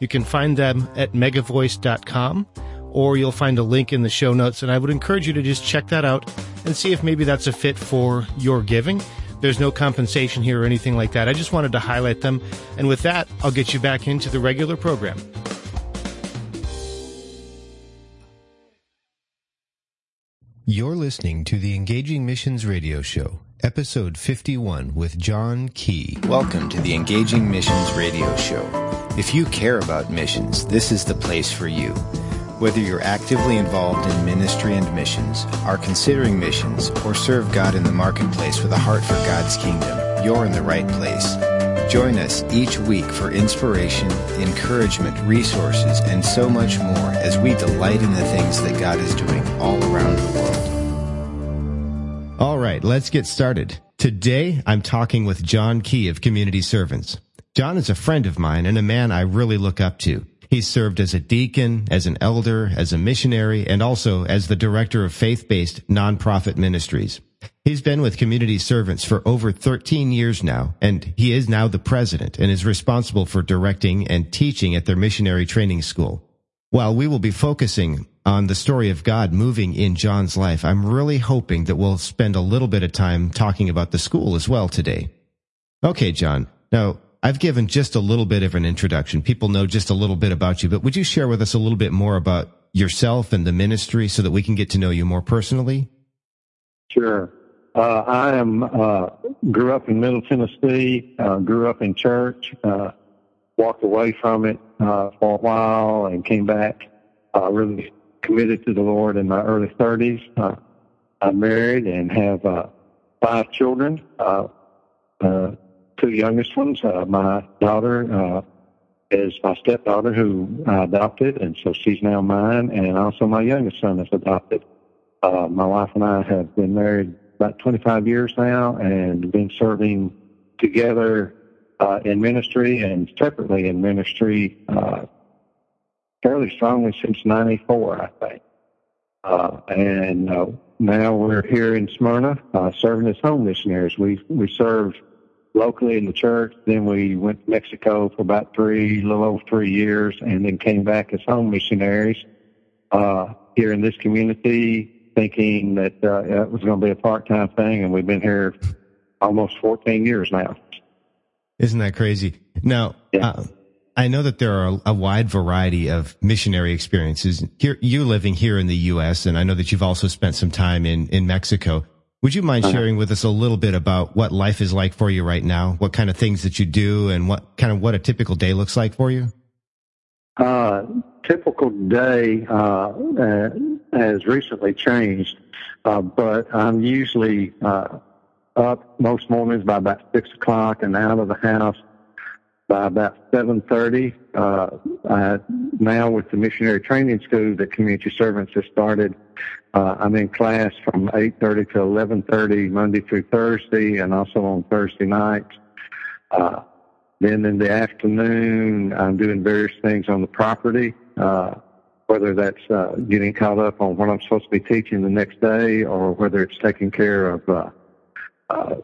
You can find them at megavoice.com or you'll find a link in the show notes. And I would encourage you to just check that out and see if maybe that's a fit for your giving. There's no compensation here or anything like that. I just wanted to highlight them. And with that, I'll get you back into the regular program. You're listening to the Engaging Missions Radio Show, episode 51 with John Key. Welcome to the Engaging Missions Radio Show. If you care about missions, this is the place for you. Whether you're actively involved in ministry and missions, are considering missions, or serve God in the marketplace with a heart for God's kingdom, you're in the right place. Join us each week for inspiration, encouragement, resources, and so much more as we delight in the things that God is doing all around the world. All right, let's get started. Today, I'm talking with John Key of Community Servants. John is a friend of mine and a man I really look up to. He's served as a deacon, as an elder, as a missionary, and also as the director of faith-based nonprofit ministries. He's been with community servants for over 13 years now, and he is now the president and is responsible for directing and teaching at their missionary training school. While we will be focusing on the story of God moving in John's life, I'm really hoping that we'll spend a little bit of time talking about the school as well today. Okay, John. Now, I've given just a little bit of an introduction. People know just a little bit about you, but would you share with us a little bit more about yourself and the ministry so that we can get to know you more personally? Sure. Uh, I am uh, grew up in Middle Tennessee. Uh, grew up in church. Uh, walked away from it uh, for a while and came back. Uh, really committed to the Lord in my early 30s. I'm married and have five children. Two youngest ones. my daughter is my stepdaughter who I adopted, and so she's now mine. And also my youngest son is adopted. my wife and I have been married about 25 years now and been serving together uh, in ministry and separately in ministry uh, fairly strongly since 94, I think. Uh, and uh, now we're here in Smyrna uh, serving as home missionaries. We, we served locally in the church. Then we went to Mexico for about three, a little over three years, and then came back as home missionaries uh, here in this community thinking that uh, it was going to be a part-time thing, and we've been here almost 14 years now. Isn't that crazy? Now, yeah. uh, I know that there are a wide variety of missionary experiences. Here, you're living here in the U.S., and I know that you've also spent some time in in Mexico. Would you mind uh-huh. sharing with us a little bit about what life is like for you right now? What kind of things that you do, and what kind of what a typical day looks like for you? Uh, typical day uh, has recently changed, uh, but I'm usually uh, up most mornings by about six o'clock and out of the house by about seven thirty. Uh, now with the missionary training school that community servants has started, uh, I'm in class from eight thirty to eleven thirty Monday through Thursday, and also on Thursday nights. Uh, then in the afternoon, I'm doing various things on the property, uh, whether that's uh, getting caught up on what I'm supposed to be teaching the next day or whether it's taking care of uh, uh,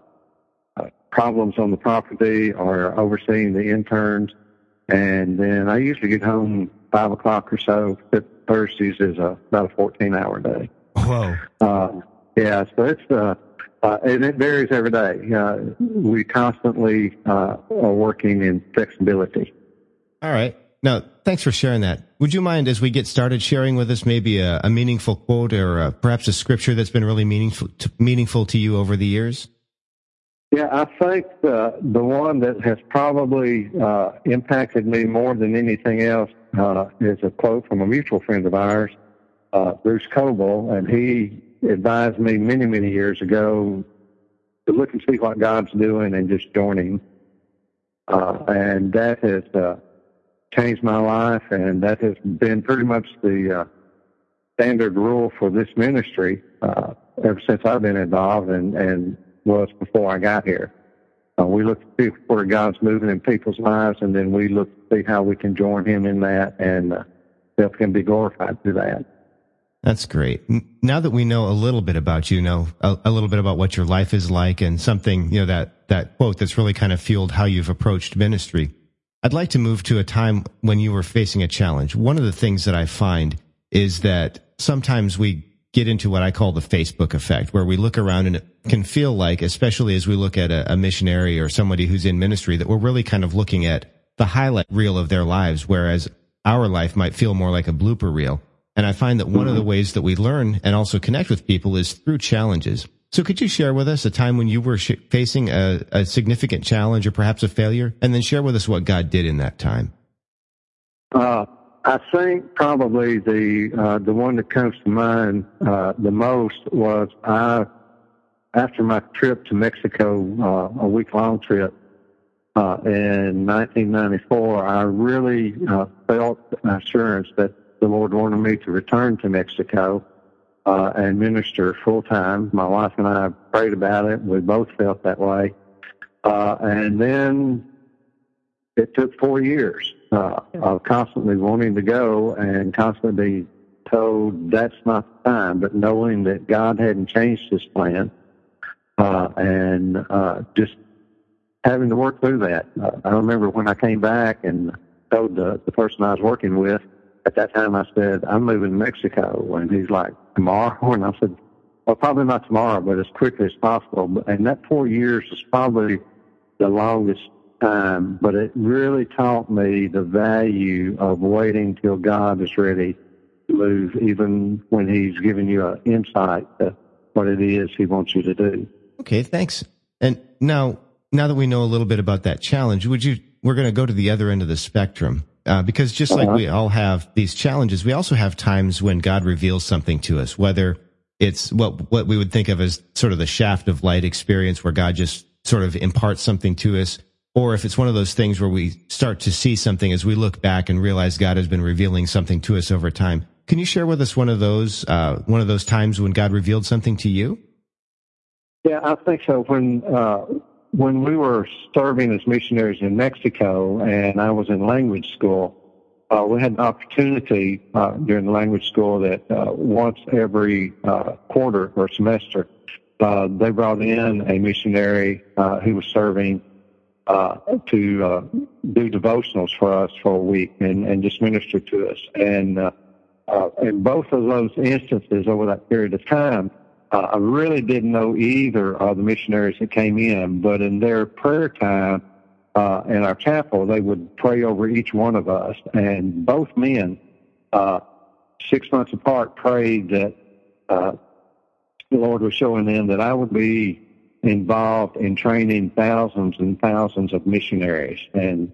uh problems on the property or overseeing the interns. And then I usually get home five o'clock or so. Thursdays is a, about a 14 hour day. Whoa. Uh, yeah, so it's, uh, uh, and it varies every day. Uh, we constantly uh, are working in flexibility. All right. Now, thanks for sharing that. Would you mind, as we get started, sharing with us maybe a, a meaningful quote or a, uh, perhaps a scripture that's been really meaningful to, meaningful to you over the years? Yeah, I think the the one that has probably uh, impacted me more than anything else uh, is a quote from a mutual friend of ours, uh, Bruce Coble, and he advised me many, many years ago to look and see what God's doing and just join Him. Uh, and that has uh, changed my life, and that has been pretty much the uh, standard rule for this ministry uh, ever since I've been involved, and and was before I got here. Uh, we look to see where God's moving in people's lives, and then we look to see how we can join Him in that, and uh, help Him be glorified through that. That's great. Now that we know a little bit about you, know a, a, little bit about what your life is like, and something you know that that quote that's really kind of fueled how you've approached ministry. I'd like to move to a time when you were facing a challenge. One of the things that I find is that sometimes we get into what I call the Facebook effect, where we look around and it can feel like, especially as we look at a, a missionary or somebody who's in ministry, that we're really kind of looking at the highlight reel of their lives, whereas our life might feel more like a blooper reel. And I find that one of the mm-hmm. ways that we learn and also connect with people is through challenges. So could you share with us a time when you were sh- facing a, a significant challenge or perhaps a failure and then share with us what God did in that time? Uh, I think probably the uh, the one that comes to mind uh, the most was I after my trip to Mexico, uh, a week long trip uh, in 1994. I really uh, felt assurance that the Lord wanted me to return to Mexico uh, and minister full time. My wife and I prayed about it. We both felt that way, and then it took four years uh, of constantly wanting to go and constantly being told that's not the time, but knowing that God hadn't changed his plan, uh, and, uh, just having to work through that. Uh, I remember when I came back and told the, the person I was working with, at that time I said, I'm moving to Mexico. And he's like, tomorrow? And I said, well, probably not tomorrow, but as quickly as possible. And that four years is probably the longest time, but it really taught me the value of waiting till God is ready to move, even when He's giving you an insight to what it is He wants you to do. Okay, thanks. And now, now that we know a little bit about that challenge, would you? We're going to go to the other end of the spectrum. Uh, because just uh-huh. like we all have these challenges, we also have times when God reveals something to us, whether it's what, what we would think of as sort of the shaft of light experience where God just sort of imparts something to us, or if it's one of those things where we start to see something as we look back and realize God has been revealing something to us over time. Can you share with us one of those uh, one of those times when God revealed something to you? Yeah, I think so. When uh, when we were serving as missionaries in Mexico, and I was in language school, uh, we had an opportunity uh, during the language school that uh, once every uh, quarter or semester, they brought in a missionary who was serving uh, to uh, do devotionals for us for a week and, and just minister to us. And uh, uh, in both of those instances over that period of time, uh, I really didn't know either of the missionaries that came in, but in their prayer time uh, in our chapel, they would pray over each one of us. And both men, uh, six months apart, prayed that uh, the Lord was showing them that I would be involved in training thousands and thousands of missionaries. And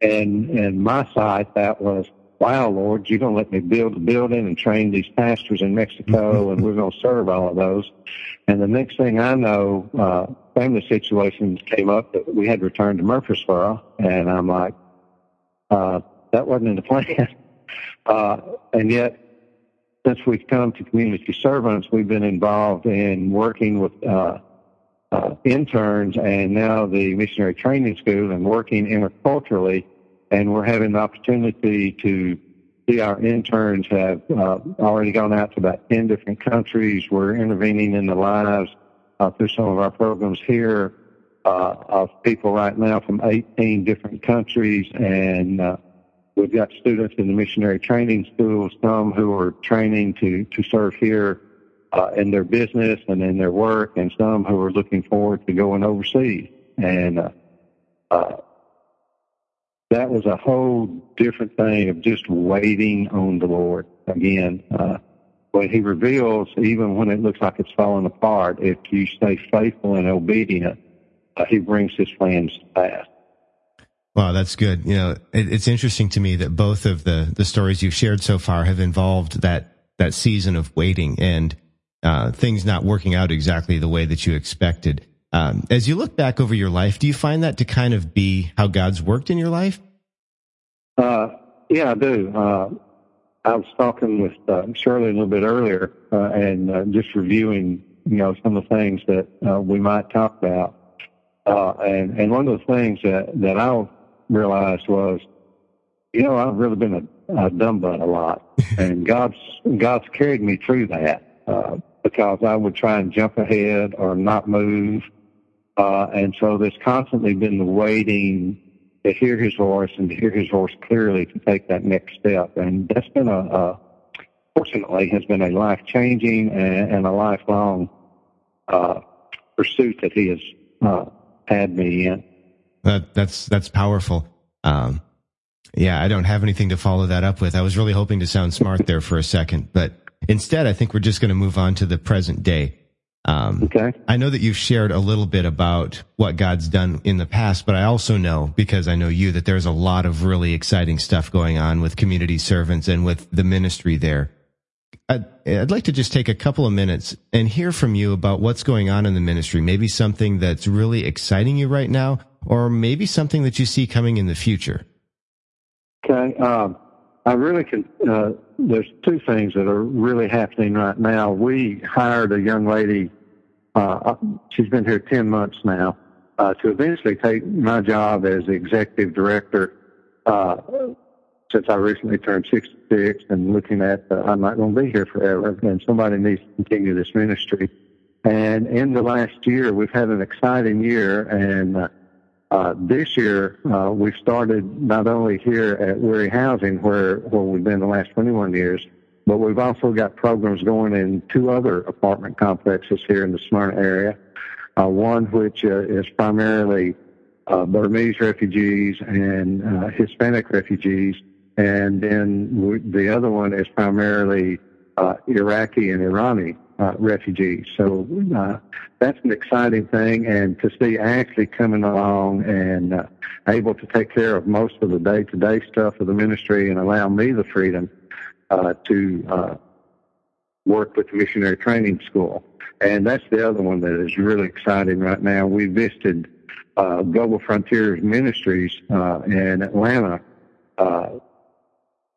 and and my side that was, wow, Lord, you're gonna let me build a building and train these pastors in Mexico, and we're gonna serve all of those. And the next thing I know, uh, family situations came up that we had to return to Murfreesboro, and I'm like, uh, that wasn't in the plan. uh, and yet, since we've come to community servants, we've been involved in working with uh, uh, interns and now the missionary training school and working interculturally. And we're having the opportunity to see our interns have uh, already gone out to about 10 different countries. We're intervening in the lives uh, through some of our programs here uh, of people right now from 18 different countries. And uh, we've got students in the missionary training school, some who are training to, to serve here uh, in their business and in their work, and some who are looking forward to going overseas. And uh, that was a whole different thing of just waiting on the Lord again. Uh, when He reveals, even when it looks like it's falling apart, if you stay faithful and obedient, uh, He brings His plans to pass. Wow, that's good. You know, it, it's interesting to me that both of the the stories you've shared so far have involved that that season of waiting and uh, things not working out exactly the way that you expected. Um, as you look back over your life, do you find that to kind of be how God's worked in your life? Uh, yeah, I do. Uh, I was talking with uh, Shirley a little bit earlier uh, and uh, just reviewing, you know, some of the things that uh, we might talk about. Uh, and, and one of the things that, that I realized was, you know, I've really been a, a dumb butt a lot, and God's God's carried me through that uh, because I would try and jump ahead or not move, uh, and so there's constantly been the waiting to hear His voice and to hear His voice clearly to take that next step, and that's been a, a fortunately has been a life changing and, and, a lifelong uh, pursuit that He has uh, had me in. That, that's that's powerful. Um, yeah, I don't have anything to follow that up with. I was really hoping to sound smart there for a second, but instead, I think we're just going to move on to the present day. Um, okay. I know that you've shared a little bit about what God's done in the past, but I also know, because I know you, that there's a lot of really exciting stuff going on with community servants and with the ministry there. I'd, I'd like to just take a couple of minutes and hear from you about what's going on in the ministry. Maybe something that's really exciting you right now, or maybe something that you see coming in the future. Okay. Um, I really can. Uh, there's two things that are really happening right now. We hired a young lady. Uh, she's been here ten months now uh, to eventually take my job as executive director. Uh, since I recently turned 66 and looking at uh, I'm not going to be here forever, and somebody needs to continue this ministry. And in the last year, we've had an exciting year, and uh, uh, this year, uh, we've started not only here at Weary Housing, where, where we've been the last 21 years, but we've also got programs going in two other apartment complexes here in the Smyrna area. Uh, one which uh, is primarily uh, Burmese refugees and uh, Hispanic refugees, and then we, the other one is primarily Iraqi and Irani uh, refugees. So uh, that's an exciting thing, and to see Ashley coming along and uh, able to take care of most of the day-to-day stuff of the ministry and allow me the freedom uh, to uh, work with the missionary training school. And that's the other one that is really exciting right now. We visited uh, Global Frontiers Ministries uh, in Atlanta uh,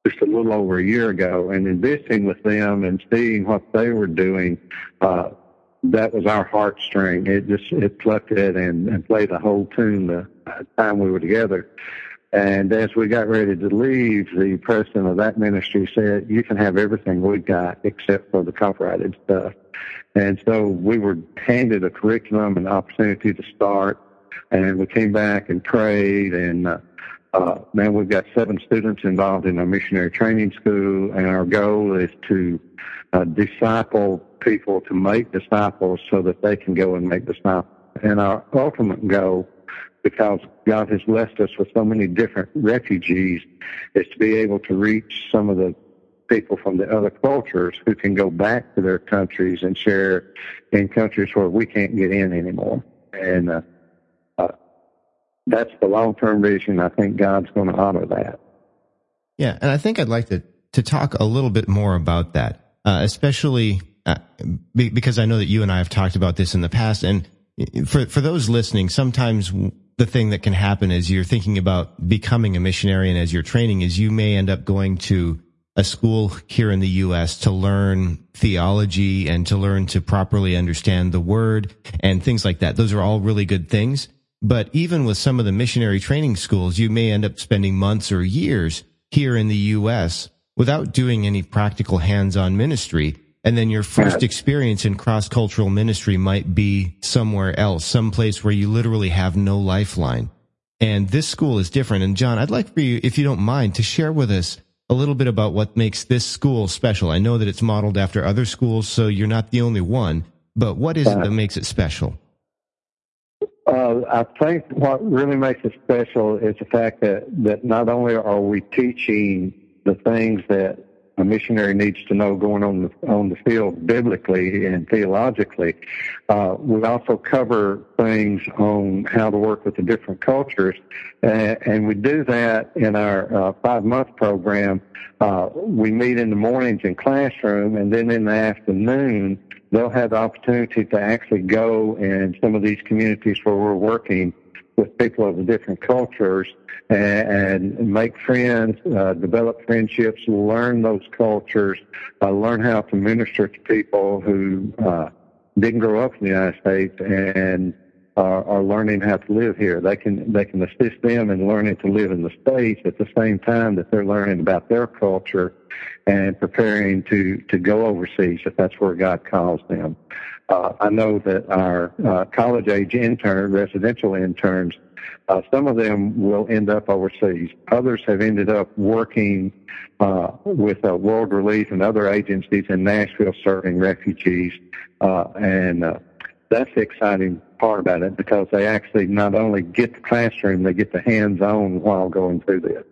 just a little over a year ago and investing with them and seeing what they were doing, uh, that was our heartstring. It just, it plucked it and, and played the whole tune the time we were together. And as we got ready to leave, the president of that ministry said, you can have everything we got except for the copyrighted stuff. And so we were handed a curriculum and opportunity to start. And we came back and prayed and, uh, uh, man, we've got seven students involved in our missionary training school, and our goal is to uh, disciple people to make disciples so that they can go and make disciples. And our ultimate goal, because God has blessed us with so many different refugees, is to be able to reach some of the people from the other cultures who can go back to their countries and share in countries where we can't get in anymore. And uh, that's the long term vision. I think God's going to honor that. Yeah, and I think I'd like to to talk a little bit more about that, uh, especially uh, because I know that you and I have talked about this in the past. And for for those listening, sometimes the thing that can happen is you're thinking about becoming a missionary, and as you're training, is you may end up going to a school here in the U.S. to learn theology and to learn to properly understand the word and things like that. Those are all really good things. But even with some of the missionary training schools, you may end up spending months or years here in the U.S. without doing any practical hands-on ministry. And then your first experience in cross-cultural ministry might be somewhere else, someplace where you literally have no lifeline. And this school is different. And John, I'd like for you, if you don't mind, to share with us a little bit about what makes this school special. I know that it's modeled after other schools, so you're not the only one, but what is it that makes it special? Uh, I think what really makes it special is the fact that, that not only are we teaching the things that a missionary needs to know going on the, on the field biblically and theologically, uh, we also cover things on how to work with the different cultures. Uh, and we do that in our uh, five month program. Uh, we meet in the mornings in classroom and then in the afternoon they'll have the opportunity to actually go in some of these communities where we're working with people of different cultures and, and make friends, uh, develop friendships, learn those cultures, uh, learn how to minister to people who uh, didn't grow up in the United States and are, are learning how to live here. They can they can assist them in learning to live in the states at the same time that they're learning about their culture and preparing to to go overseas if that's where God calls them. Uh, I know that our uh, college age intern, residential interns, uh, some of them will end up overseas. Others have ended up working uh, with uh, World Relief and other agencies in Nashville serving refugees, uh, and uh, that's the exciting part about it because they actually not only get the classroom, they get the hands-on while going through this.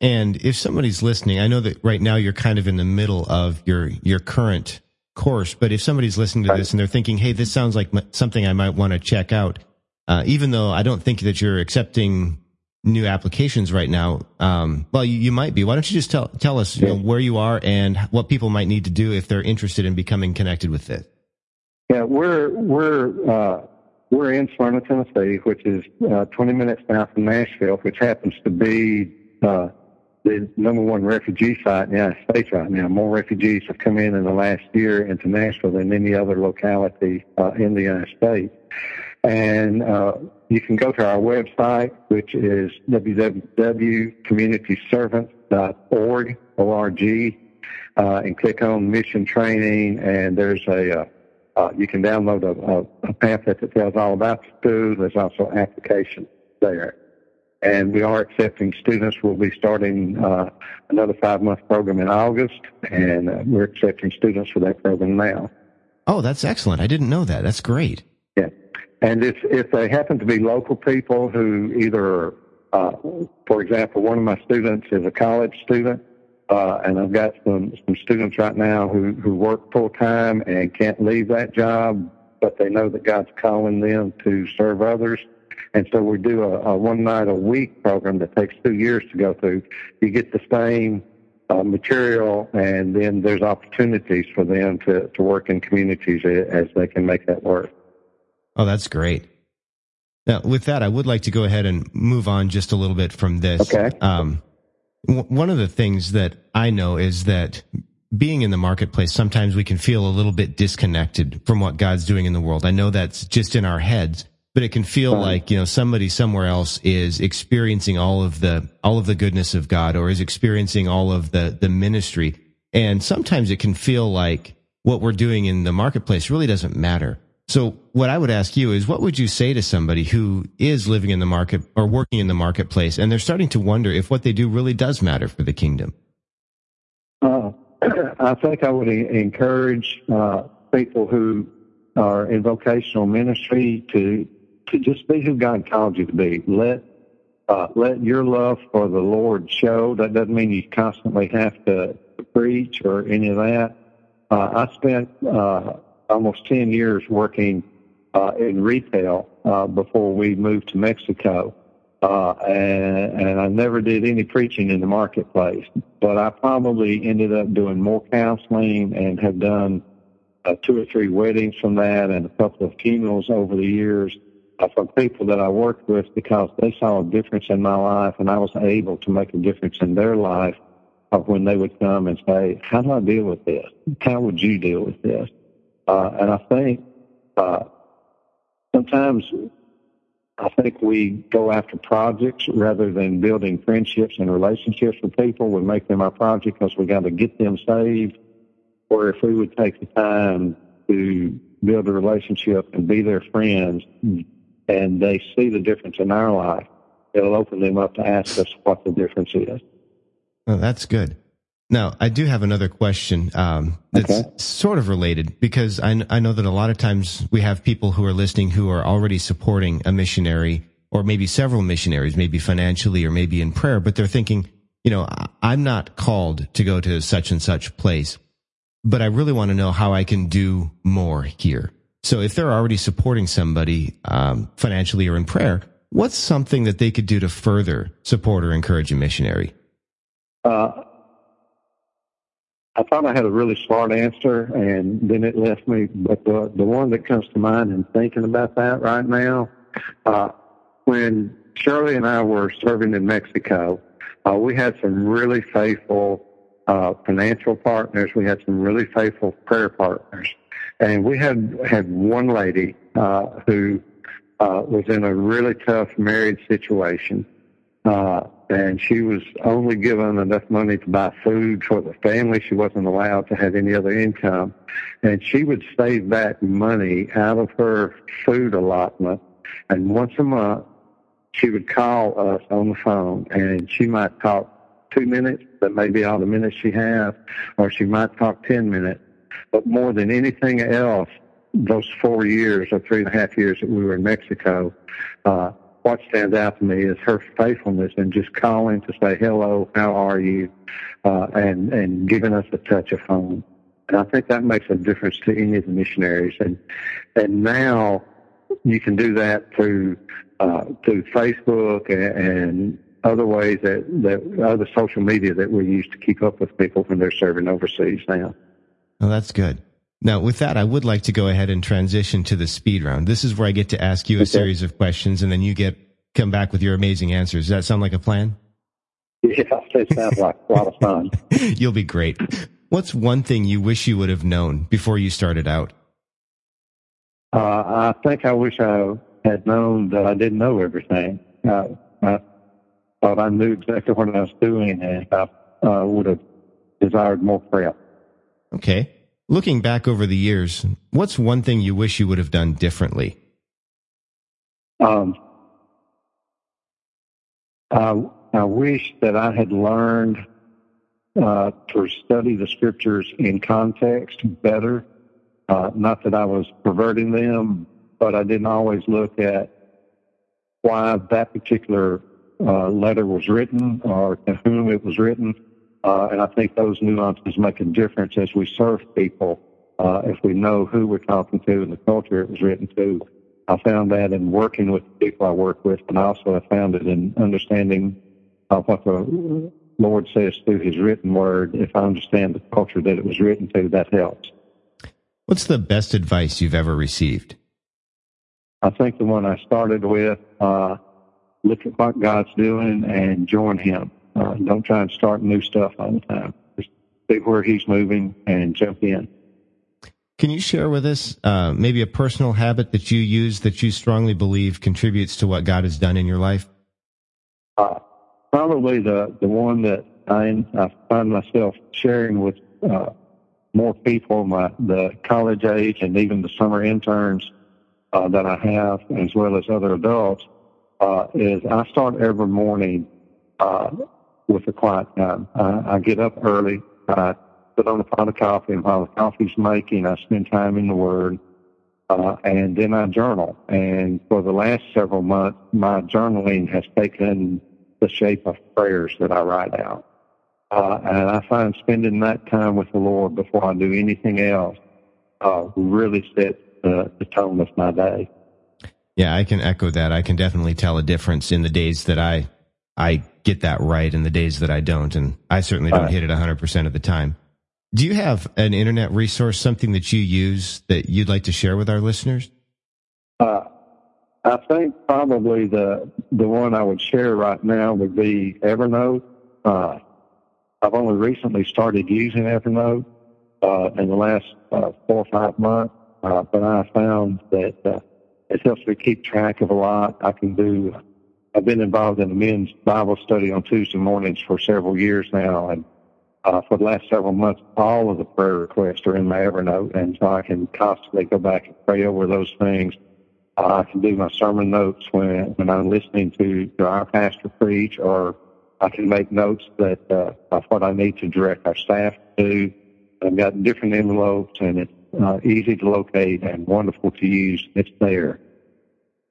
And if somebody's listening, I know that right now you're kind of in the middle of your your current course, but if somebody's listening to this and they're thinking, "Hey, this sounds like something I might want to check out," uh, even though I don't think that you're accepting new applications right now, um, well, you, you, might be. Why don't you just tell tell us you know, where you are and what people might need to do if they're interested in becoming connected with this? Yeah, we're we're uh, we're in Smyrna, Tennessee, which is uh, 20 minutes south of Nashville, which happens to be uh, the number one refugee site in the United States right now. More refugees have come in in the last year into Nashville than any other locality uh, in the United States. And uh, you can go to our website, which is www.communityservants.org, O-R-G, uh, and click on mission training. And there's a, uh, uh, you can download a, a, a pamphlet that tells all about the school. There's also an application there and we are accepting students. We'll be starting uh, another five month program in August, and uh, we're accepting students for that program now. Oh, that's excellent. I didn't know that. That's great. Yeah. And if, if they happen to be local people who either, uh, for example, one of my students is a college student, uh, and I've got some, some students right now who, who work full time and can't leave that job, but they know that God's calling them to serve others and so we do a, a one night a week program that takes two years to go through. You get the same uh, material, and then there's opportunities for them to, to work in communities as they can make that work. Oh, that's great. Now, with that, I would like to go ahead and move on just a little bit from this. Okay. Um, one of the things that I know is that being in the marketplace, sometimes we can feel a little bit disconnected from what God's doing in the world. I know that's just in our heads, but it can feel like you know somebody somewhere else is experiencing all of the all of the goodness of God or is experiencing all of the the ministry. And sometimes it can feel like what we're doing in the marketplace really doesn't matter so what I would ask you is what would you say to somebody who is living in the market or working in the marketplace and they're starting to wonder if what they do really does matter for the kingdom uh, I think I would encourage uh, people who are in vocational ministry to to just be who God called you to be. Let uh, let your love for the Lord show. That doesn't mean you constantly have to preach or any of that. Uh, I spent uh, almost ten years working uh, in retail uh, before we moved to Mexico, uh, and, and I never did any preaching in the marketplace. But I probably ended up doing more counseling and have done uh, two or three weddings from that and a couple of funerals over the years uh, from people that I worked with because they saw a difference in my life and I was able to make a difference in their life uh, when they would come and say, how do I deal with this? How would you deal with this? Uh, and I think, uh, sometimes I think we go after projects rather than building friendships and relationships with people. We make them our project because we got to get them saved. Or if we would take the time to build a relationship and be their friends, and they see the difference in our life, it'll open them up to ask us what the difference is. Oh, that's good. Now, I do have another question um, that's okay. sort of related because I, I know that a lot of times we have people who are listening who are already supporting a missionary or maybe several missionaries, maybe financially or maybe in prayer, but they're thinking, you know, I'm not called to go to such and such place, but I really want to know how I can do more here. So if they're already supporting somebody um, financially or in prayer, what's something that they could do to further support or encourage a missionary? Uh, I thought I had a really smart answer, and then it left me. But the the one that comes to mind in thinking about that right now, uh, when Shirley and I were serving in Mexico, uh, we had some really faithful uh, financial partners. We had some really faithful prayer partners, and we had had one lady uh, who uh, was in a really tough marriage situation, uh, and she was only given enough money to buy food for the family. She wasn't allowed to have any other income, and she would save that money out of her food allotment, and once a month she would call us on the phone, and she might talk two minutes, that may be all the minutes she has, or she might talk 10 minutes. But more than anything else, those four years or three and a half years that we were in Mexico, uh, what stands out to me is her faithfulness and just calling to say hello, how are you, uh, and and giving us a touch of home. And I think that makes a difference to any of the missionaries. And and now you can do that through uh, through Facebook and, and other ways that, that other social media that we use to keep up with people when they're serving overseas now. Well, that's good. Now, with that, I would like to go ahead and transition to the speed round. This is where I get to ask you a okay. series of questions, and then you get come back with your amazing answers. Does that sound like a plan? Yeah, it sounds like a lot of fun. You'll be great. What's one thing you wish you would have known before you started out? Uh, I think I wish I had known that I didn't know everything. Uh, I thought I knew exactly what I was doing, and I uh, would have desired more prep. Okay. Looking back over the years, what's one thing you wish you would have done differently? Um, I, I wish that I had learned uh, to study the scriptures in context better. Uh, not that I was perverting them, but I didn't always look at why that particular uh, letter was written or to whom it was written. Uh, and I think those nuances make a difference as we serve people. Uh, if we know who we're talking to and the culture it was written to, I found that in working with the people I work with, and also I found it in understanding uh, what the Lord says through His written word. If I understand the culture that it was written to, that helps. What's the best advice you've ever received? I think the one I started with, uh, look at what God's doing and join Him. Uh, don't try and start new stuff all the time. Just see where He's moving and jump in. Can you share with us uh, maybe a personal habit that you use that you strongly believe contributes to what God has done in your life? Uh, probably the, the one that I, I find myself sharing with uh, more people, my the college age and even the summer interns uh, that I have, as well as other adults, uh, is I start every morning uh, with a quiet time. I, I get up early. I put on a pot of coffee, and while the coffee's making, I spend time in the Word, uh, and then I journal. And for the last several months, my journaling has taken the shape of prayers that I write out. Uh, and I find spending that time with the Lord before I do anything else uh, really sets the, the tone of my day. Yeah, I can echo that. I can definitely tell a difference in the days that I I get that right and the days that I don't, and I certainly don't right. hit it 100% of the time. Do you have an internet resource, something that you use that you'd like to share with our listeners? Uh, I think probably the the one I would share right now would be Evernote. Uh, I've only recently started using Evernote uh, in the last uh, four or five months, uh, but I found that uh, it helps me keep track of a lot. I can do. I've been involved in a men's Bible study on Tuesday mornings for several years now, and uh, for the last several months, all of the prayer requests are in my Evernote, and so I can constantly go back and pray over those things. Uh, I can do my sermon notes when when I'm listening to, to our pastor preach, or I can make notes that uh, of what I need to direct our staff to. I've got different envelopes, and it's uh, easy to locate and wonderful to use. It's there.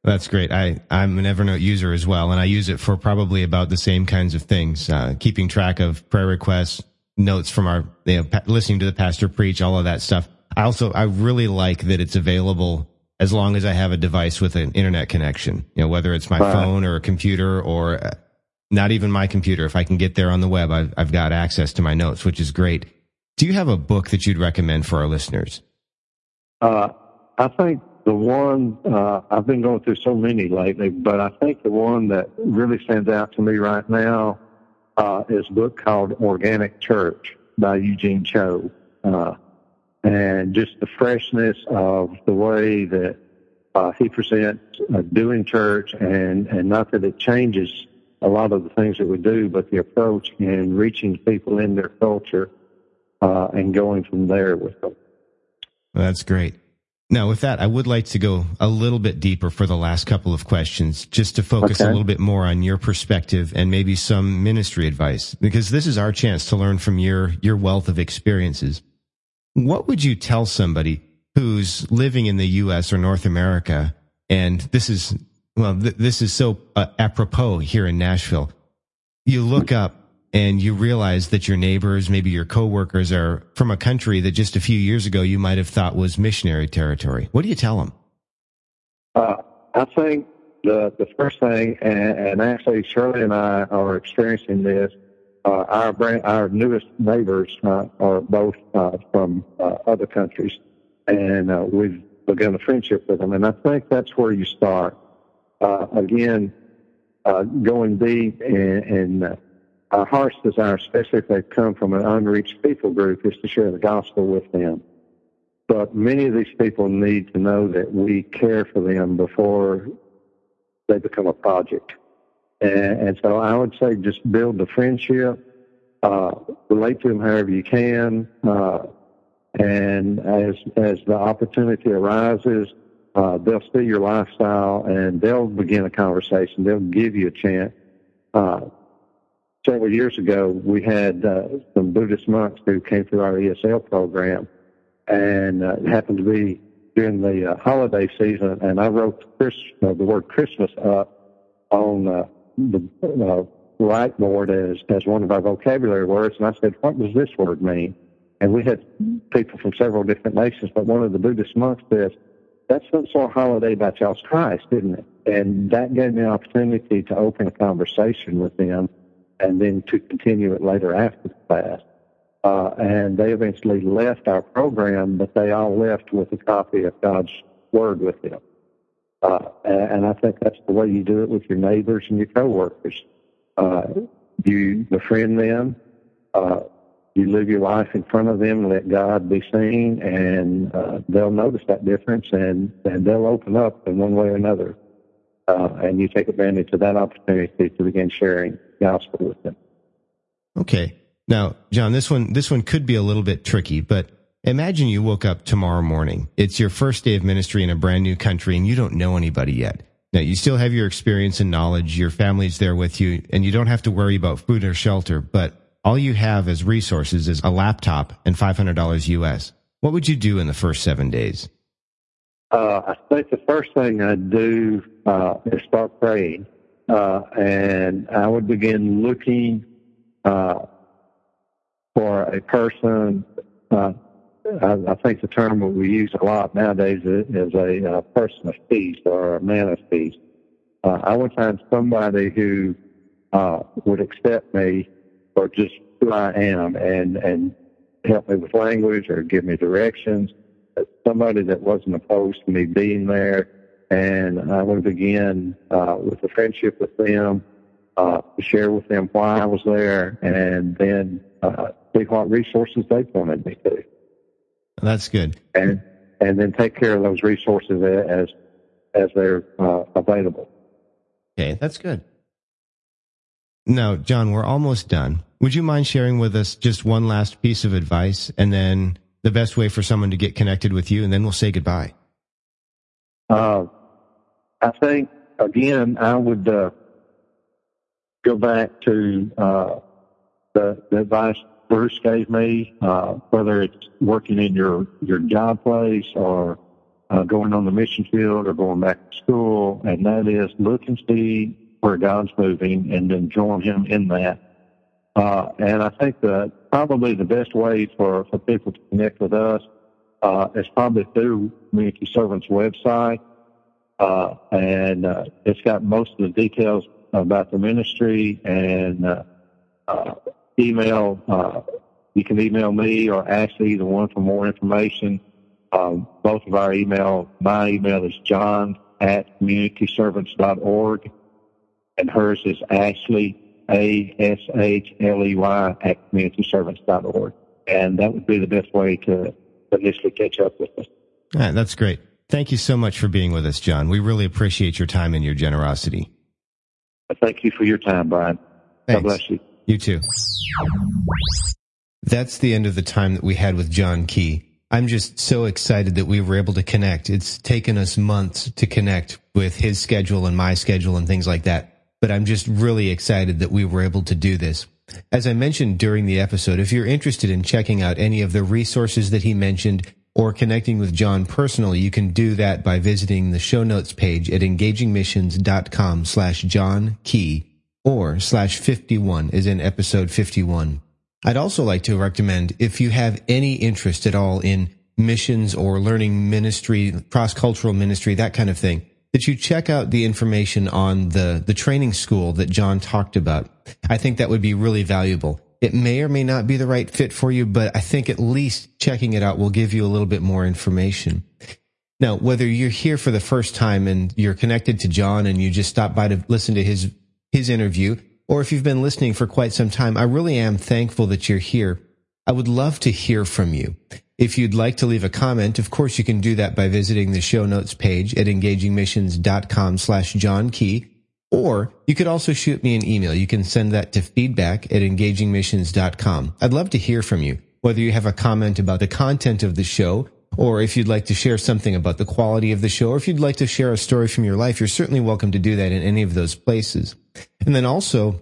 That's great. I, I'm an Evernote user as well, and I use it for probably about the same kinds of things, uh, keeping track of prayer requests, notes from our, you know, pa- listening to the pastor preach, all of that stuff. I also, I really like that it's available as long as I have a device with an internet connection, you know, whether it's my right. phone or a computer or uh, not even my computer. If I can get there on the web, I've, I've got access to my notes, which is great. Do you have a book that you'd recommend for our listeners? Uh, I think the one uh, I've been going through so many lately, but I think the one that really stands out to me right now uh, is a book called Organic Church by Eugene Cho, uh, and just the freshness of the way that uh, he presents uh, doing church, and and not that it changes a lot of the things that we do, but the approach in reaching people in their culture uh, and going from there with them. That's great. Now, with that, I would like to go a little bit deeper for the last couple of questions, just to focus okay. a little bit more on your perspective and maybe some ministry advice, because this is our chance to learn from your, your wealth of experiences. What would you tell somebody who's living in the U.S. or North America? And this is, well, th- this is so uh, apropos here in Nashville. You look up and you realize that your neighbors, maybe your coworkers are from a country that just a few years ago you might have thought was missionary territory. What do you tell them? Uh, I think the the first thing, and, and, actually Shirley and I are experiencing this. Uh, our brand, our newest neighbors uh, are both uh, from uh, other countries, and uh, we've begun a friendship with them. And I think that's where you start. again, going deep and, and our heart's desire, especially if they come from an unreached people group, is to share the gospel with them. But many of these people need to know that we care for them before they become a project. And, and so I would say just build the friendship, uh, relate to them however you can, uh, and as as the opportunity arises, uh, they'll see your lifestyle and they'll begin a conversation. They'll give you a chance. Uh, several years ago, we had uh, some Buddhist monks who came through our ESL program, and uh, it happened to be during the uh, holiday season, and I wrote Chris, uh, the word Christmas up on uh, the uh, whiteboard as as one of our vocabulary words, and I said, "What does this word mean?" And we had people from several different nations, but one of the Buddhist monks said, "That's some sort of holiday about y'all's Christ, isn't it?" And that gave me an opportunity to open a conversation with them and then to continue it later after class. Uh, and they eventually left our program, but they all left with a copy of God's Word with them. Uh, and I think that's the way you do it with your neighbors and your coworkers. Uh, you befriend them, uh, you live your life in front of them let God be seen, and uh, they'll notice that difference, and, and they'll open up in one way or another. Uh, and you take advantage of that opportunity to begin sharing gospel with them. Okay. Now, John, this one, this one could be a little bit tricky, but imagine you woke up tomorrow morning. It's your first day of ministry in a brand new country and you don't know anybody yet. Now, you still have your experience and knowledge. Your family's there with you and you don't have to worry about food or shelter, but all you have as resources is a laptop and $500 US. What would you do in the first seven days? Uh, I think the first thing I'd do uh, is start praying uh, and I would begin looking uh, for a person. Uh, I, I, think the term that we use a lot nowadays is, a, uh, person of peace or a man of peace. Uh, I would find somebody who uh, would accept me for just who I am and and help me with language or give me directions. Somebody that wasn't opposed to me being there and I would begin uh, with a friendship with them, uh, share with them why I was there, and then uh, see what resources they pointed me to. That's good. And and then take care of those resources as as they're uh, available. Okay, that's good. Now, John, we're almost done. Would you mind sharing with us just one last piece of advice, and then the best way for someone to get connected with you, and then we'll say goodbye. Uh, I think again, I would uh, go back to uh, the, the advice Bruce gave me, uh, whether it's working in your your job place or uh, going on the mission field or going back to school, and that is look and see where God's moving and then join Him in that. Uh, and I think that probably the best way for, for people to connect with us uh, is probably through Community Servants website. Uh, and uh, it's got most of the details about the ministry and uh, uh, email. Uh, you can email me or ask either one for more information. Um, both of our email, my email is john at communityservants.org and hers is Ashley, A-S-H-L-E-Y at communityservants.org. And that would be the best way to initially catch up with us. All right, that's great. Thank you so much for being with us, John. We really appreciate your time and your generosity. Thank you for your time, Brian. Thanks. God bless you. You too. That's the end of the time that we had with John Key. I'm just so excited that we were able to connect. It's taken us months to connect with his schedule and my schedule and things like that. But I'm just really excited that we were able to do this. As I mentioned during the episode, if you're interested in checking out any of the resources that he mentioned or connecting with John personally, you can do that by visiting the show notes page at engagingmissions.com slash John Key or slash 51 is in episode 51. I'd also like to recommend if you have any interest at all in missions or learning ministry, cross-cultural ministry, that kind of thing, that you check out the information on the, the training school that John talked about. I think that would be really valuable. It may or may not be the right fit for you, but I think at least checking it out will give you a little bit more information. Now, whether you're here for the first time and you're connected to John and you just stop by to listen to his, his interview, or if you've been listening for quite some time, I really am thankful that you're here. I would love to hear from you. If you'd like to leave a comment, of course you can do that by visiting the show notes page at engagingmissions.com slash John Key. Or you could also shoot me an email. You can send that to feedback at engagingmissions.com. I'd love to hear from you, whether you have a comment about the content of the show, or if you'd like to share something about the quality of the show, or if you'd like to share a story from your life, you're certainly welcome to do that in any of those places. And then also,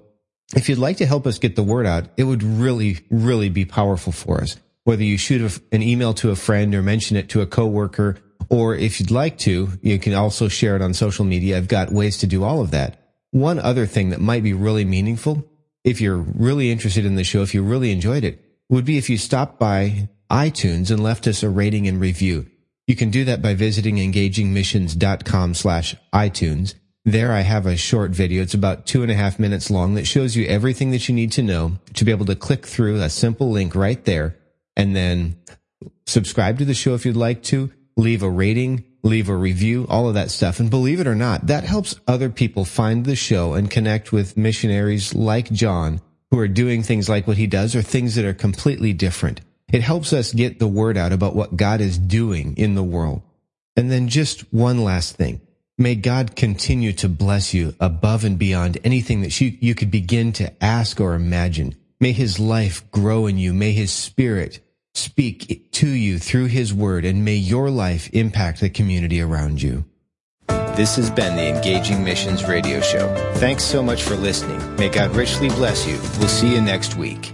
if you'd like to help us get the word out, it would really, really be powerful for us. Whether you shoot an email to a friend or mention it to a coworker, or if you'd like to, you can also share it on social media. I've got ways to do all of that. One other thing that might be really meaningful, if you're really interested in the show, if you really enjoyed it, would be if you stopped by iTunes and left us a rating and review. You can do that by visiting engagingmissions.com slash iTunes. There I have a short video. It's about two and a half minutes long that shows you everything that you need to know to be able to click through a simple link right there and then subscribe to the show if you'd like to, leave a rating, leave a review, all of that stuff. And believe it or not, that helps other people find the show and connect with missionaries like John who are doing things like what he does or things that are completely different. It helps us get the word out about what God is doing in the world. And then just one last thing. May God continue to bless you above and beyond anything that you, you could begin to ask or imagine. May his life grow in you. May his spirit speak to you through his word and may your life impact the community around you. This has been the Engaging Missions Radio Show. Thanks so much for listening. May God richly bless you. We'll see you next week.